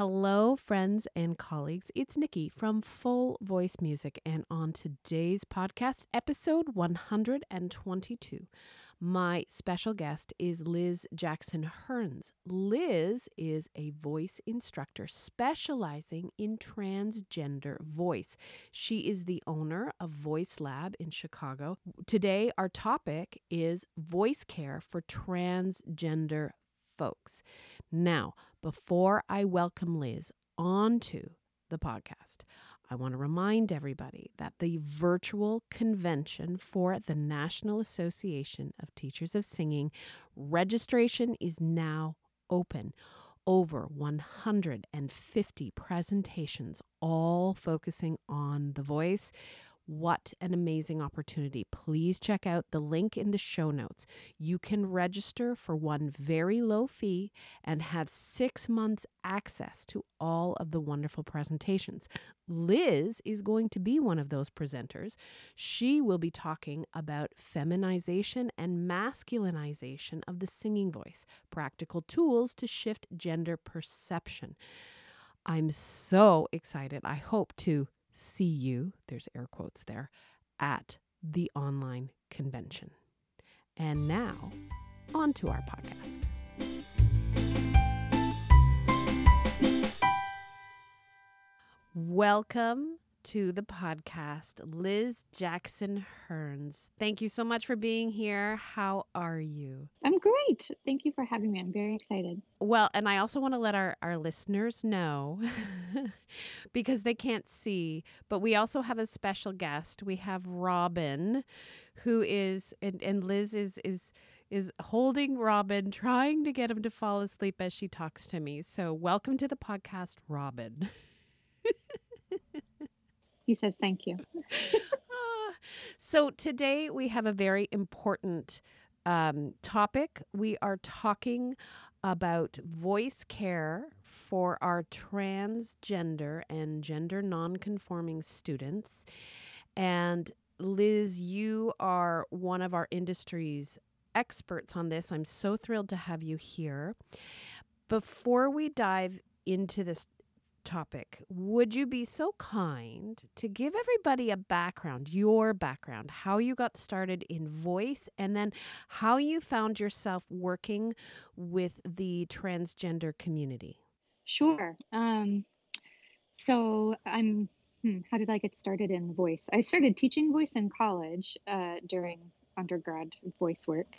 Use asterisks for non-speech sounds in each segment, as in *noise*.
Hello, friends and colleagues. It's Nikki from Full Voice Music, and on today's podcast, episode 122, my special guest is Liz Jackson Hearns. Liz is a voice instructor specializing in transgender voice. She is the owner of Voice Lab in Chicago. Today, our topic is voice care for transgender folks. Now, before I welcome Liz onto the podcast, I want to remind everybody that the virtual convention for the National Association of Teachers of Singing registration is now open. Over 150 presentations, all focusing on the voice. What an amazing opportunity. Please check out the link in the show notes. You can register for one very low fee and have six months access to all of the wonderful presentations. Liz is going to be one of those presenters. She will be talking about feminization and masculinization of the singing voice, practical tools to shift gender perception. I'm so excited. I hope to see you, there's air quotes there, at the online convention. And now, on to our podcast. Welcome to the podcast, Liz Jackson Hearns. Thank you so much for being here. How are you? I'm great. Thank you for having me. I'm very excited. Well, and I also want to let our, our listeners know *laughs* because they can't see, but we also have a special guest. We have Robin, who is, and, and Liz is, is, is holding Robin, trying to get him to fall asleep as she talks to me. So, welcome to the podcast, Robin. *laughs* He says thank you. *laughs* so today we have a very important um, topic. We are talking about voice care for our transgender and gender nonconforming students. And Liz, you are one of our industry's experts on this. I'm so thrilled to have you here. Before we dive into this topic, would you be so kind to give everybody a background, your background, how you got started in voice, and then how you found yourself working with the transgender community? Sure. Um, so I'm. Hmm, how did I get started in voice? I started teaching voice in college uh, during undergrad voice work,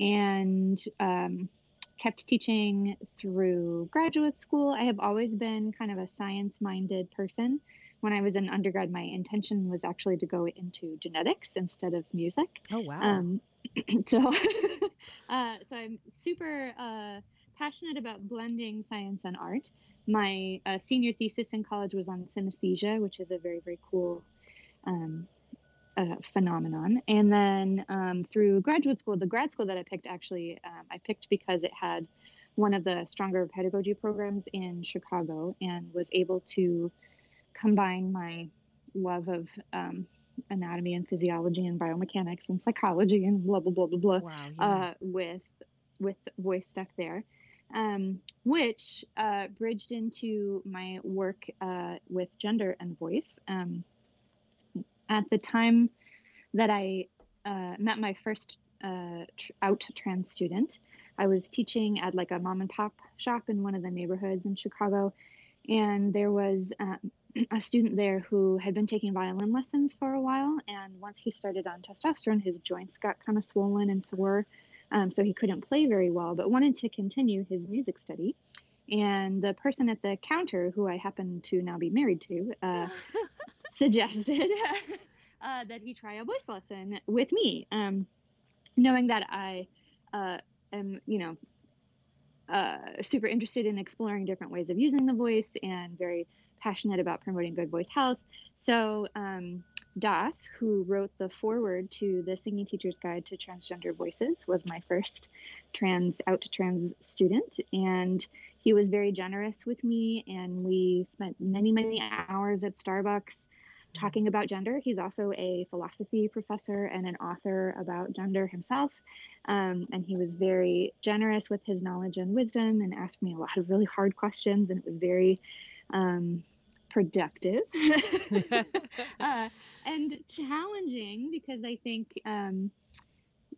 and um, kept teaching through graduate school. I have always been kind of a science minded person. When I was in undergrad, my intention was actually to go into genetics instead of music. Oh, wow. Um, *clears throat* so, *laughs* uh, so I'm super uh, passionate about blending science and art. My uh, senior thesis in college was on synesthesia, which is a very, very cool um, uh, phenomenon. And then um, through graduate school, the grad school that I picked actually, um, I picked because it had one of the stronger pedagogy programs in Chicago and was able to combine my love of um, anatomy and physiology and biomechanics and psychology and blah blah blah blah blah wow, yeah. uh, with with voice stuff there. Um, which uh, bridged into my work uh, with gender and voice. Um, at the time that I uh, met my first uh, tr- out trans student, I was teaching at like a mom and pop shop in one of the neighborhoods in Chicago, and there was um, *clears throat* a student there who had been taking violin lessons for a while, and once he started on testosterone, his joints got kind of swollen and sore, um, so he couldn't play very well, but wanted to continue his music study. And the person at the counter, who I happen to now be married to, uh, *laughs* suggested *laughs* uh, that he try a voice lesson with me, um, knowing that I uh, am, you know, uh, super interested in exploring different ways of using the voice and very passionate about promoting good voice health. So, um, Das, who wrote the foreword to the Singing Teacher's Guide to Transgender Voices, was my first trans out to trans student, and he was very generous with me. And we spent many, many hours at Starbucks talking about gender. He's also a philosophy professor and an author about gender himself. Um, and he was very generous with his knowledge and wisdom and asked me a lot of really hard questions. And it was very um, productive *laughs* uh, and challenging because I think, um,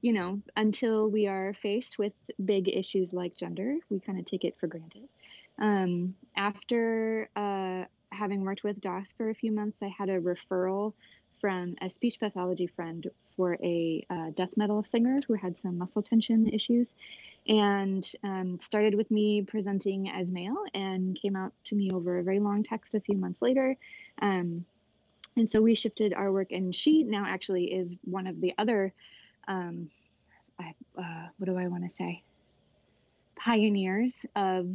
you know, until we are faced with big issues like gender, we kind of take it for granted. Um, after uh, having worked with Das for a few months, I had a referral from a speech pathology friend for a uh, death metal singer who had some muscle tension issues and um, started with me presenting as male and came out to me over a very long text a few months later. Um, and so we shifted our work, and she now actually is one of the other, um, I, uh, what do I want to say, pioneers of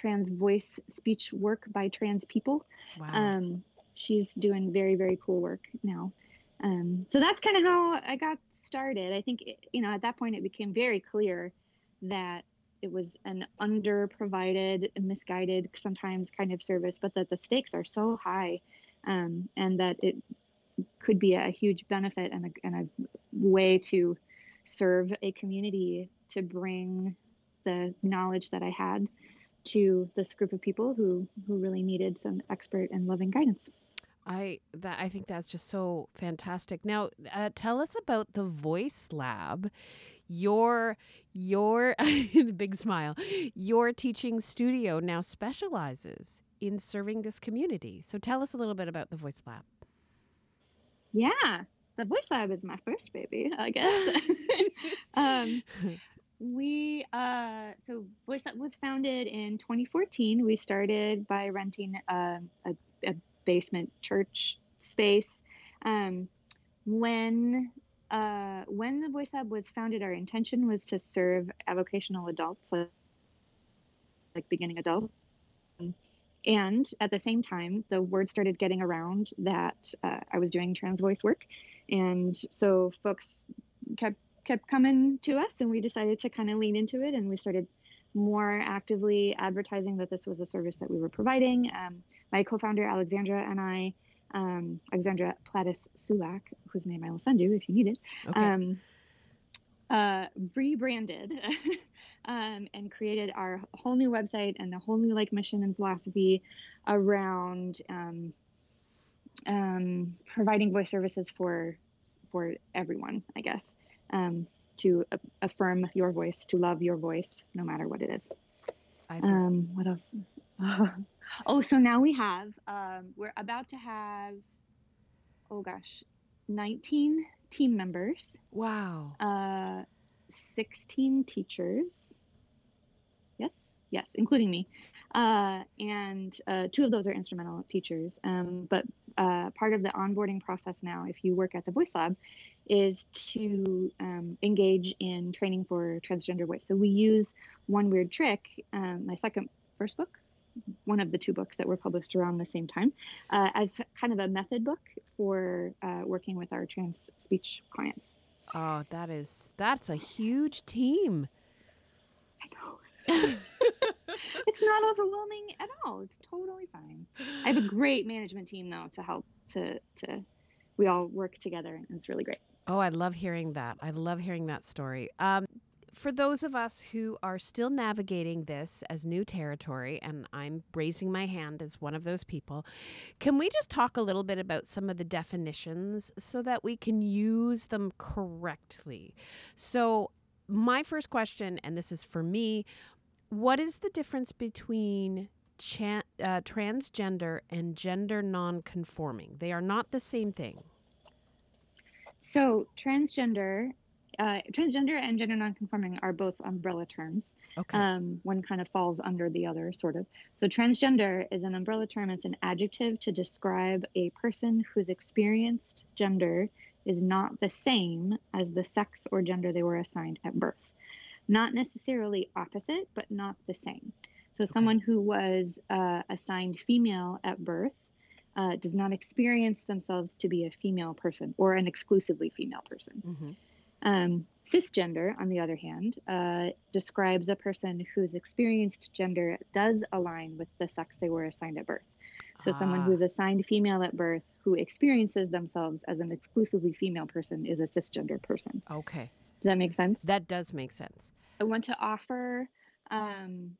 trans voice speech work by trans people. Wow. Um, she's doing very, very cool work now. Um, so that's kind of how I got started. I think, you know, at that point it became very clear that it was an underprovided, misguided, sometimes kind of service, but that the stakes are so high um, and that it could be a huge benefit and a, and a way to serve a community to bring the knowledge that I had to this group of people who who really needed some expert and loving guidance. I that I think that's just so fantastic. Now, uh, tell us about the Voice Lab. Your your *laughs* big smile. Your teaching studio now specializes in serving this community. So tell us a little bit about the Voice Lab. Yeah, the Voice Lab is my first baby, I guess. *laughs* um, *laughs* we uh, so Voice Lab was founded in 2014. We started by renting a, a, a basement church space. Um, when uh, when the Voice Lab was founded, our intention was to serve avocational adults, like, like beginning adults. And at the same time, the word started getting around that uh, I was doing trans voice work, and so folks kept kept coming to us, and we decided to kind of lean into it, and we started more actively advertising that this was a service that we were providing. Um, my co-founder Alexandra and I, um, Alexandra Plattis Sulak, whose name I will send you if you need it, okay. um, uh, rebranded *laughs* um, and created our whole new website and a whole new like mission and philosophy around um, um, providing voice services for for everyone, I guess um, to a- affirm your voice, to love your voice, no matter what it is. Um, what else? *laughs* oh, so now we have, um, we're about to have, oh gosh, 19 team members. Wow. Uh, 16 teachers. Yes, yes, including me. Uh, and uh, two of those are instrumental teachers. Um, but uh, part of the onboarding process now, if you work at the Voice Lab, is to um, engage in training for transgender voice. So we use One Weird Trick, um, my second first book, one of the two books that were published around the same time, uh, as kind of a method book for uh, working with our trans speech clients. Oh, that is that's a huge team. I know. *laughs* it's not overwhelming at all. It's totally fine. I have a great management team though to help to to we all work together and it's really great. Oh, I love hearing that. I love hearing that story. Um, for those of us who are still navigating this as new territory, and I'm raising my hand as one of those people, can we just talk a little bit about some of the definitions so that we can use them correctly? So, my first question, and this is for me, what is the difference between uh, transgender and gender nonconforming? They are not the same thing. So transgender, uh, transgender and gender nonconforming are both umbrella terms. Okay. Um, one kind of falls under the other, sort of. So transgender is an umbrella term. It's an adjective to describe a person whose experienced gender is not the same as the sex or gender they were assigned at birth. Not necessarily opposite, but not the same. So okay. someone who was uh, assigned female at birth uh, does not experience themselves to be a female person or an exclusively female person. Mm-hmm. Um, cisgender, on the other hand, uh, describes a person whose experienced gender does align with the sex they were assigned at birth. So someone Ah. who is assigned female at birth who experiences themselves as an exclusively female person is a cisgender person. Okay. Does that make sense? That does make sense. I want to offer um,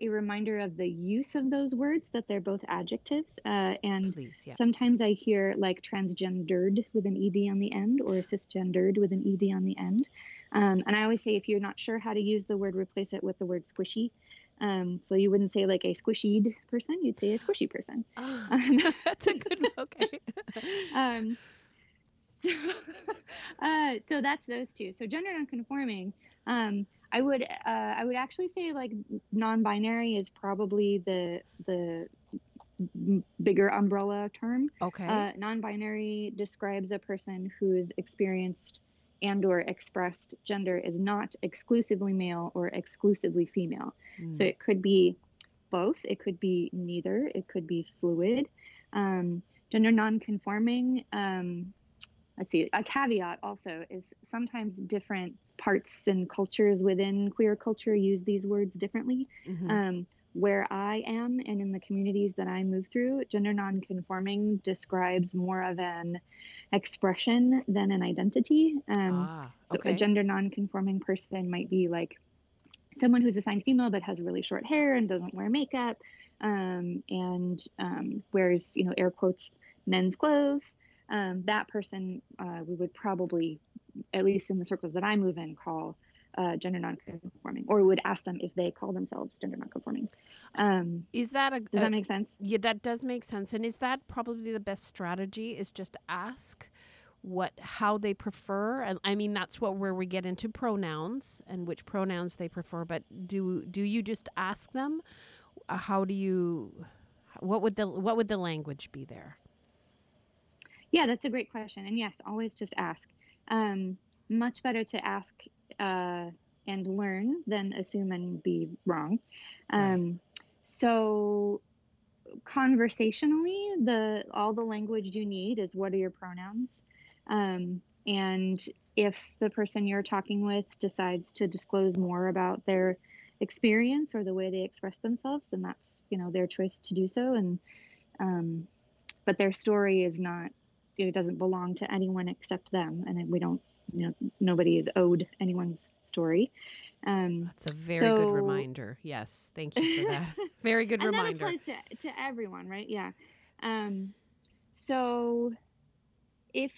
a reminder of the use of those words that they're both adjectives. Uh, and Please, yeah. sometimes I hear like transgendered with an ED on the end or cisgendered with an ED on the end. Um, and I always say if you're not sure how to use the word, replace it with the word squishy. Um, so you wouldn't say like a squishied person, you'd say a squishy person. *laughs* *laughs* Um, That's a good one. okay. *laughs* um, so, uh, so that's those two. So gender nonconforming. Um, I would uh, I would actually say like non-binary is probably the the bigger umbrella term. okay. Uh, non-binary describes a person who is experienced and or expressed gender is not exclusively male or exclusively female. Mm. So it could be both. It could be neither. It could be fluid. Um, gender nonconforming. Um, let's see. A caveat also is sometimes different parts and cultures within queer culture use these words differently. Mhm. Um, where I am and in the communities that I move through, gender nonconforming describes more of an expression than an identity. Um, ah, so a gender non-conforming person might be like someone who's assigned female but has really short hair and doesn't wear makeup um, and um, wears, you know, air quotes, men's clothes. Um, that person uh, we would probably, at least in the circles that I move in, call uh, gender non-conforming, or would ask them if they call themselves gender non-conforming. Um, is that a, does a- that make sense? yeah? That does make sense. And is that probably the best strategy? Is just ask what how they prefer and i mean that's what where we get into pronouns and which pronouns they prefer but do do you just ask them Uh, how do you what would the what would the language be there Yeah, that's a great question. And yes, always just ask. Um, much better to ask uh, and learn than assume and be wrong. Right. Um, so conversationally, the all the language you need is what are your pronouns, um, and if the person you're talking with decides to disclose more about their experience or the way they express themselves, then that's you know their choice to do so. And um, but their story is not it doesn't belong to anyone except them and we don't you know nobody is owed anyone's story. Um that's a very good reminder. Yes thank you for that. *laughs* Very good and that reminder. applies to, to everyone right? Yeah. Um so if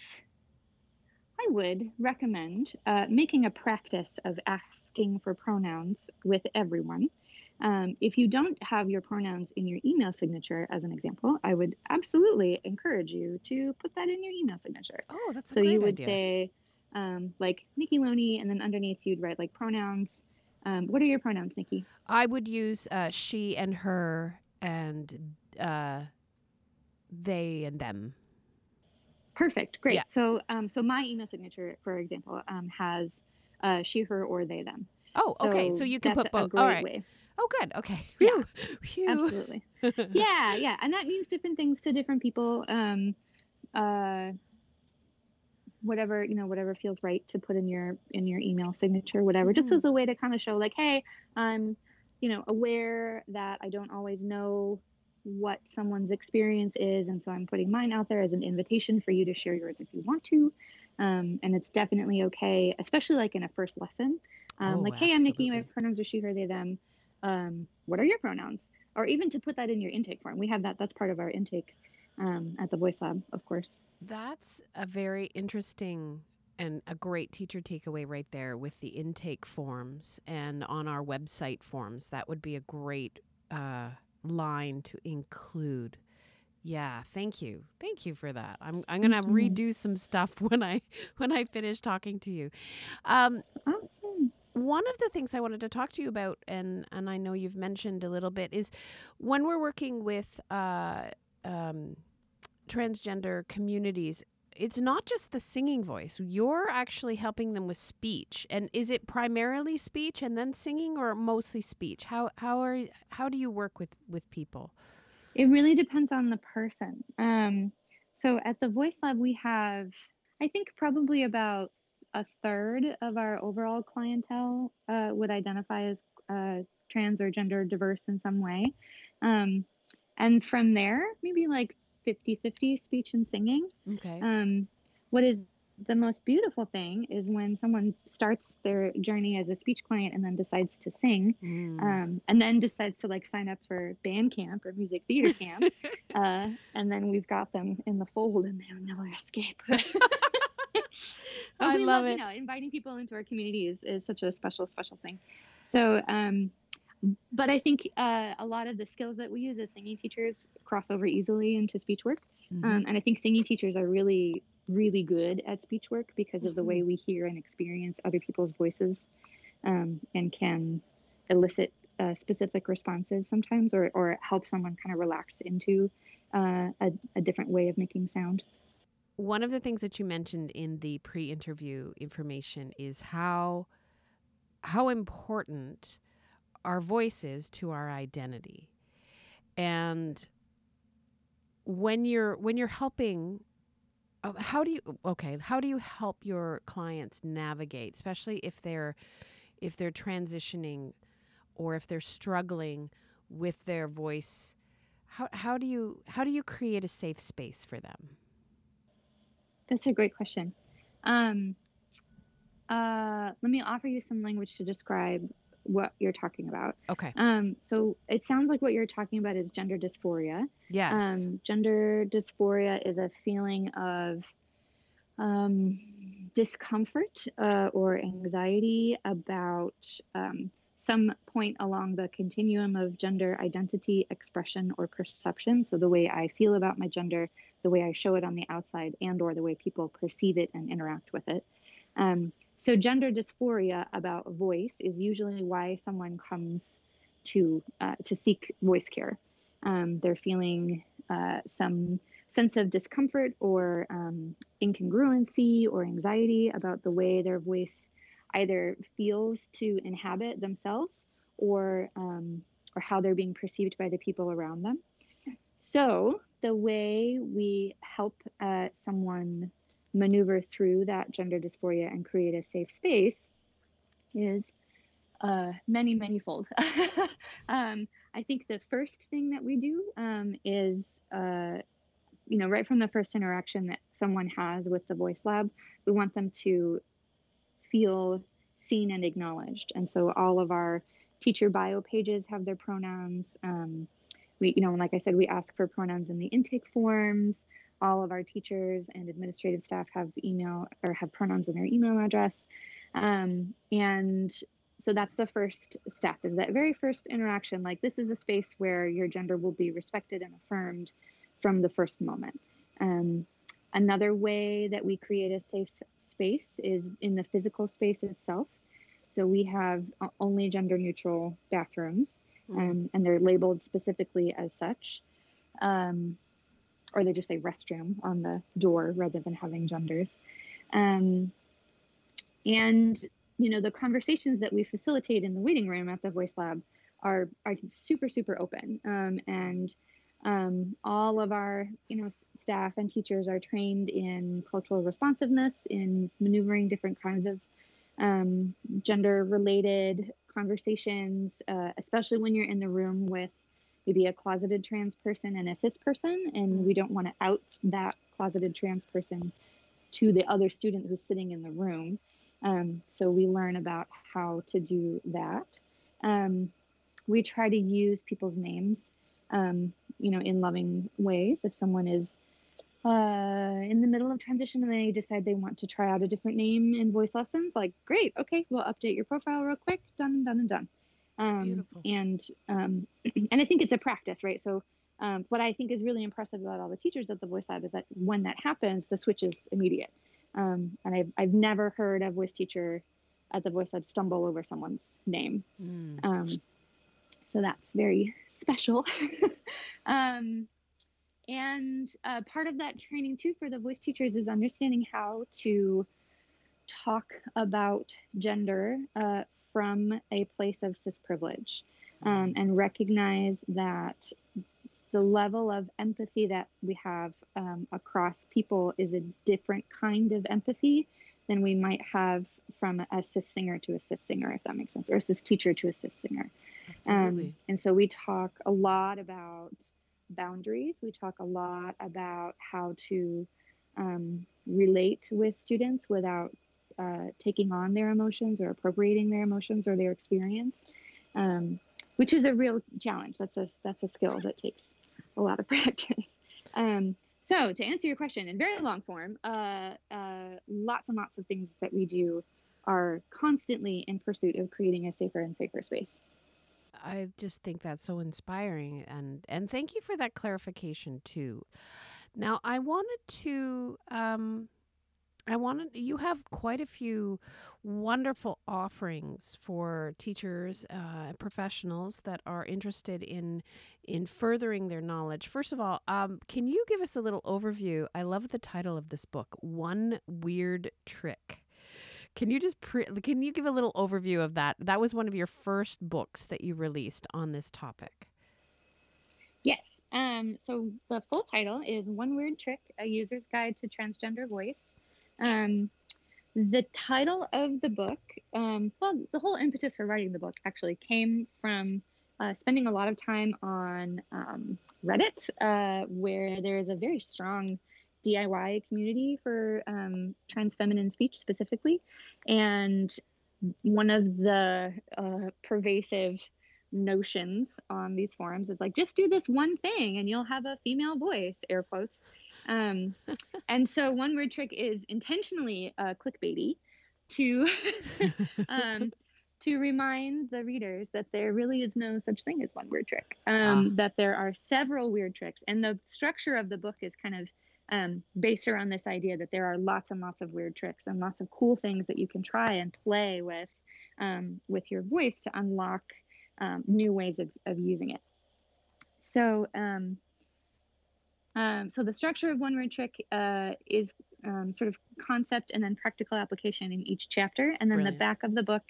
i would recommend uh, making a practice of asking for pronouns with everyone um, if you don't have your pronouns in your email signature as an example i would absolutely encourage you to put that in your email signature oh that's a good idea. so you would idea. say um, like Nikki Loney, and then underneath you'd write like pronouns. Um, what are your pronouns, Nikki? I would use uh, she and her and uh, they and them. Perfect, great. Yeah. So, um, so my email signature, for example, um, has uh, she, her, or they, them. Oh, okay. So you can put both. All right. way. Oh, good. Okay. *laughs* Yeah. Absolutely. *laughs* yeah, yeah, and that means different things to different people. Um, uh, whatever you know, whatever feels right to put in your in your email signature, whatever, just Mhm. as a way to kind of show like, hey, I'm, you know, aware that I don't always know what someone's experience is, and so I'm putting mine out there as an invitation for you to share yours if you want to. Um, and it's definitely okay, especially like in a first lesson. Um, Oh, like, hey, I'm Nikki. My pronouns are she, her, they, them. Um, what are your pronouns? Or even to put that in your intake form. We have that. That's part of our intake um, at the Voice Lab, of course. That's a very interesting and a great teacher takeaway right there with the intake forms and on our website forms. That would be a great uh, line to include. Yeah, thank you, thank you for that. I'm I'm gonna Mhm. redo some stuff *laughs* when I when I finish talking to you. Um, Awesome. One of the things I wanted to talk to you about, and and I know you've mentioned a little bit, is when we're working with uh, um, transgender communities. It's not just the singing voice. You're actually helping them with speech, and is it primarily speech and then singing, or mostly speech? How how are how do you work with with people? It really depends on the person. Um, so at the Voice Lab, we have, I think, probably about a third of our overall clientele uh, would identify as uh, trans or gender diverse in some way. Um, and from there, maybe like 50 50 speech and singing. Okay. Um, what is the most beautiful thing is when someone starts their journey as a speech client and then decides to sing Mm. um, and then decides to like sign up for band camp or music theater camp *laughs* uh, and then we've got them in the fold and they'll never escape *laughs* I love You it. know, inviting people into our community is, is such a special, special thing. So, um, but I think uh, a lot of the skills that we use as singing teachers cross over easily into speech work. Mhm. Um, and I think singing teachers are really, really good at speech work because of the Mm-hmm. way we hear and experience other people's voices um, and can elicit uh, specific responses sometimes or, or help someone kind of relax into uh, a, a different way of making sound. One of the things that you mentioned in the pre-interview information is how how important our voice is to our identity. And when you're when you're helping uh, how do you okay, how do you help your clients navigate, especially if they're if they're transitioning or if they're struggling with their voice? How how do you how do you create a safe space for them? That's a great question. Um, uh, let me offer you some language to describe what you're talking about. Okay. Um, so it sounds like what you're talking about is gender dysphoria. Yes. Um, gender dysphoria is a feeling of um, discomfort uh, or anxiety about um, some point along the continuum of gender identity, expression, or perception. So the way I feel about my gender, the way I show it on the outside, and/or the way people perceive it and interact with it. Um, so gender dysphoria about voice is usually why someone comes to uh, to seek voice care. Um, they're feeling uh, some sense of discomfort or um, incongruency or anxiety about the way their voice either feels to inhabit themselves or um, or how they're being perceived by the people around them. So the way we help uh, someone maneuver through that gender dysphoria and create a safe space is uh, many, many fold. *laughs* um, I think the first thing that we do um, is, uh, you know, right from the first interaction that someone has with the voice lab, we want them to feel seen and acknowledged. And so all of our teacher bio pages have their pronouns. Um, we, you know, like I said, we ask for pronouns in the intake forms. All of our teachers and administrative staff have email or have pronouns in their email address. Um, and so that's the first step is that very first interaction like this is a space where your gender will be respected and affirmed from the first moment um, another way that we create a safe space is in the physical space itself so we have only gender neutral bathrooms Mm. um, and they're labeled specifically as such um, or they just say restroom on the door rather than having genders um, and you know the conversations that we facilitate in the waiting room at the voice lab are are super super open um, and um, all of our you know staff and teachers are trained in cultural responsiveness in maneuvering different kinds of um, gender related conversations uh, especially when you're in the room with maybe a closeted trans person and a cis person and we don't want to out that closeted trans person to the other student who's sitting in the room um, so we learn about how to do that. Um, we try to use people's names, um, you know, in loving ways. If someone is uh, in the middle of transition and they decide they want to try out a different name in voice lessons, like, great, okay, we'll update your profile real quick, done and done and done. Um, Beautiful. and um, *clears throat* and I think it's a practice, right? So um, what I think is really impressive about all the teachers at the Voice Lab is that when that happens, the switch is immediate. Um, and I've, I've never heard a voice teacher at the Voice Lab stumble over someone's name. Mm. Um, so that's very special. *laughs* um, and uh, part of that training, too, for the voice teachers is understanding how to talk about gender uh, from a place of cis privilege um, and recognize that the level of empathy that we have um, across people is a different kind of empathy than we might have from a cis singer to a cis singer, if that makes sense, or a cis teacher to a cis singer. Absolutely. Um, and so we talk a lot about boundaries. We talk a lot about how to um, relate with students without uh, taking on their emotions or appropriating their emotions or their experience, um, which is a real challenge. That's a that's a skill that takes a lot of *laughs* practice. Um, so to answer your question in very long form, uh, uh, lots and lots of things that we do are constantly in pursuit of creating a safer and safer space. I just think that's so inspiring and and thank you for that clarification too. Now I wanted to um I wanted you have quite a few wonderful offerings for teachers uh, professionals that are interested in in furthering their knowledge. First of all, um, can you give us a little overview? I love the title of this book, One Weird Trick. Can you just pre- can you give a little overview of that? That was one of your first books that you released on this topic. Yes. Um, so the full title is One Weird Trick: A User's Guide to Transgender Voice. Um, the title of the book, um, well, the whole impetus for writing the book actually came from uh, spending a lot of time on um, Reddit, uh, where there is a very strong DIY community for um, trans feminine speech specifically. And one of the uh, pervasive notions on these forums is like, just do this one thing and you'll have a female voice, air quotes. Um, and so, one weird trick is intentionally uh, clickbaity to. *laughs* um, to remind the readers that there really is no such thing as one weird trick, um, ah. that there are several weird tricks. And the structure of the book is kind of um, based around this idea that there are lots and lots of weird tricks and lots of cool things that you can try and play with um, with your voice to unlock um, new ways of, of using it. So, um, um, so the structure of one weird trick uh, is um, sort of concept and then practical application in each chapter, and then Brilliant. the back of the book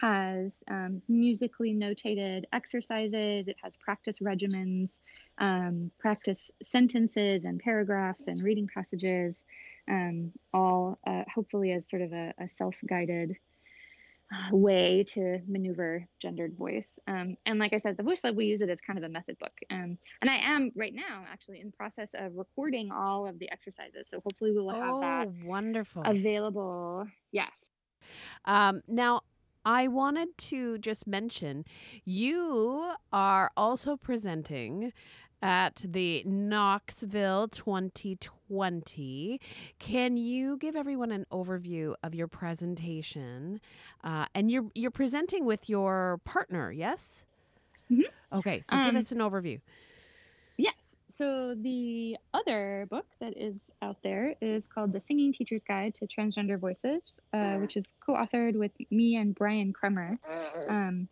has um, musically notated exercises, it has practice regimens, um, practice sentences and paragraphs and reading passages, um, all uh, hopefully as sort of a, a self guided way to maneuver gendered voice. Um, and like I said, the voice lab, we use it as kind of a method book. Um, and I am right now actually in the process of recording all of the exercises. So hopefully we will have oh, that wonderful available. Yes. Um, now, I wanted to just mention you are also presenting at the Knoxville 2020. Can you give everyone an overview of your presentation? Uh, and you're you're presenting with your partner, yes? Mm-hmm. Okay, so um, give us an overview. Yes so the other book that is out there is called The Singing Teacher's Guide to Transgender Voices, uh, which is co-authored with me and Brian Kremer. Um,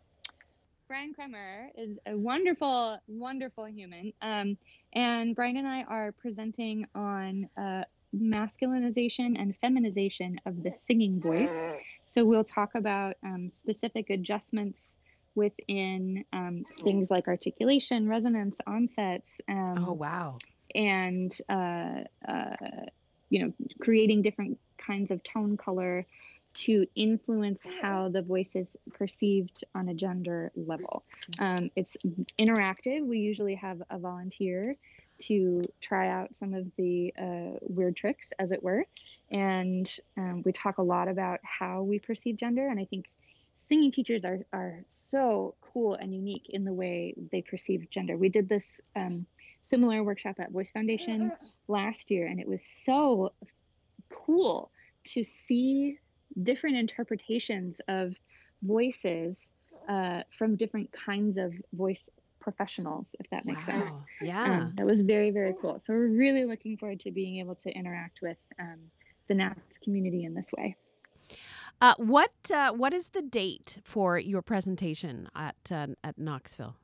Brian Kremer is a wonderful, wonderful human. Um, and Brian and I are presenting on uh, masculinization and feminization of the singing voice. So we'll talk about um, specific adjustments within um, things like articulation, resonance, onsets. Um, oh, wow. And, uh, uh, you know, creating different kinds of tone color to influence how the voice is perceived on a gender level. Um, it's interactive. We usually have a volunteer to try out some of the uh, weird tricks, as it were. And um, we talk a lot about how we perceive gender. And I think singing teachers are, are so cool and unique in the way they perceive gender. We did this um, similar workshop at Voice Foundation last year, and it was so cool to see different interpretations of voices uh, from different kinds of voice professionals, if that makes wow. sense. Yeah. Um, that was very, very cool. So we're really looking forward to being able to interact with um, the NATS community in this way. Uh, what uh, what is the date for your presentation at uh, at Knoxville?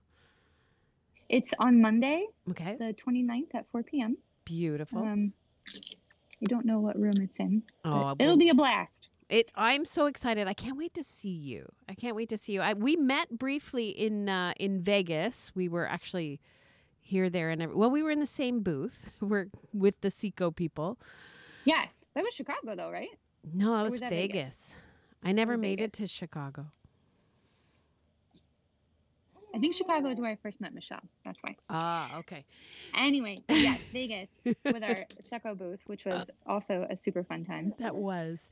It's on Monday, okay, the 29th at 4 p.m. Beautiful. Um, I don't know what room it's in. Oh, it'll be a blast. It. I'm so excited. I can't wait to see you. I can't wait to see you. I, we met briefly in uh, in Vegas. We were actually here, there, and every, well, we were in the same booth. *laughs* We're with the Seco people. Yes, that was Chicago, though, right? No, that was, was that Vegas. Vegas. I never made Vegas. it to Chicago. I think Chicago is where I first met Michelle. That's why. Ah, okay. Anyway, yes, *laughs* Vegas with our Seco booth, which was also a super fun time. That was.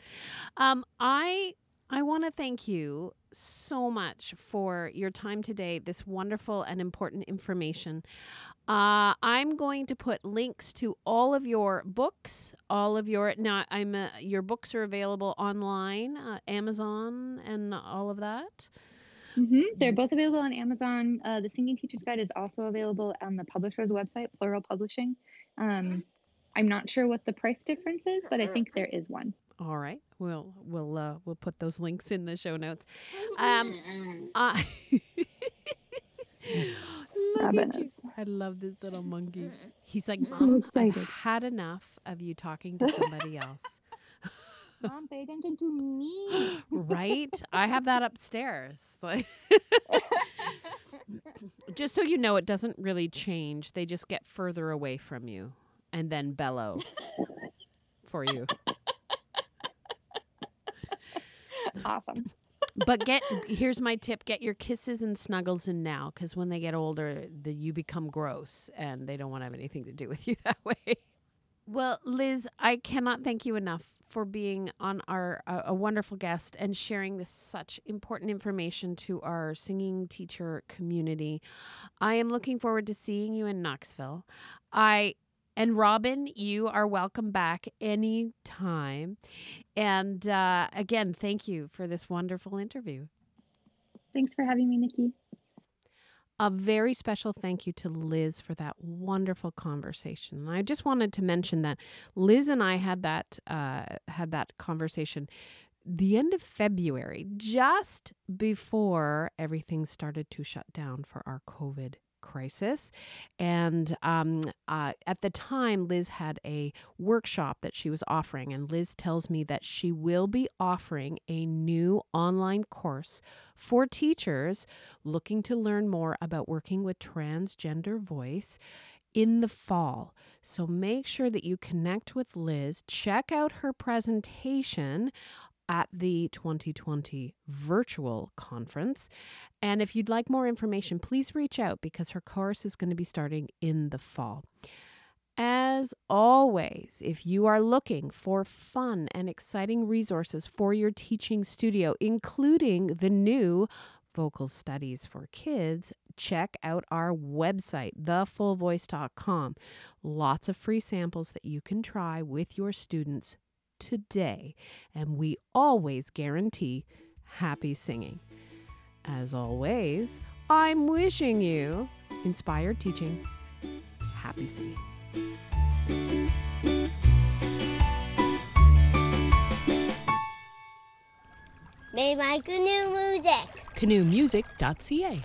Um, I I want to thank you so much for your time today, this wonderful and important information. Uh, I'm going to put links to all of your books, all of your now. I'm uh, your books are available online, uh, Amazon, and all of that. Mm-hmm. They're both available on Amazon. Uh, the Singing Teacher's Guide is also available on the publisher's website, Plural Publishing. Um, I'm not sure what the price difference is, but I think there is one. All right, we'll we'll uh, we'll put those links in the show notes. *laughs* Um, I *laughs* look at you. I love this little monkey. *laughs* He's like, Mom, I've had enough of you talking to somebody else. Mom, pay attention to me. right? I have that upstairs. *laughs* Like *laughs* just so you know, it doesn't really change. They just get further away from you and then bellow for you. Awesome. But get here's my tip: get your kisses and snuggles in now, because when they get older, the, you become gross and they don't want to have anything to do with you *laughs* that way. Well, Liz, I cannot thank you enough for being on our uh, a wonderful guest and sharing this such important information to our singing teacher community. I am looking forward to seeing you in Knoxville. I and Robin, you are welcome back anytime. And uh, again, thank you for this wonderful interview. Thanks for having me, Nikki. A very special thank you to Liz for that wonderful conversation. And I just wanted to mention that Liz and I had that uh, had that conversation the end of February, just before everything started to shut down for our COVID crisis. And um, uh, at the time, Liz had a workshop that she was offering. And Liz tells me that she will be offering a new online course for teachers looking to learn more about working with transgender voice in the fall. So make sure that you connect with Liz, check out her presentation at the 2020 virtual conference. And if you'd like more information, please reach out because her course is going to be starting in the fall. As always, if you are looking for fun and exciting resources for your teaching studio, including the new vocal studies for kids, check out our website, thefullvoice.com. Lots of free samples that you can try with your students today, and we always guarantee happy singing. As always, I'm wishing you inspired teaching, happy singing. May my canoe music. Canoemusic.ca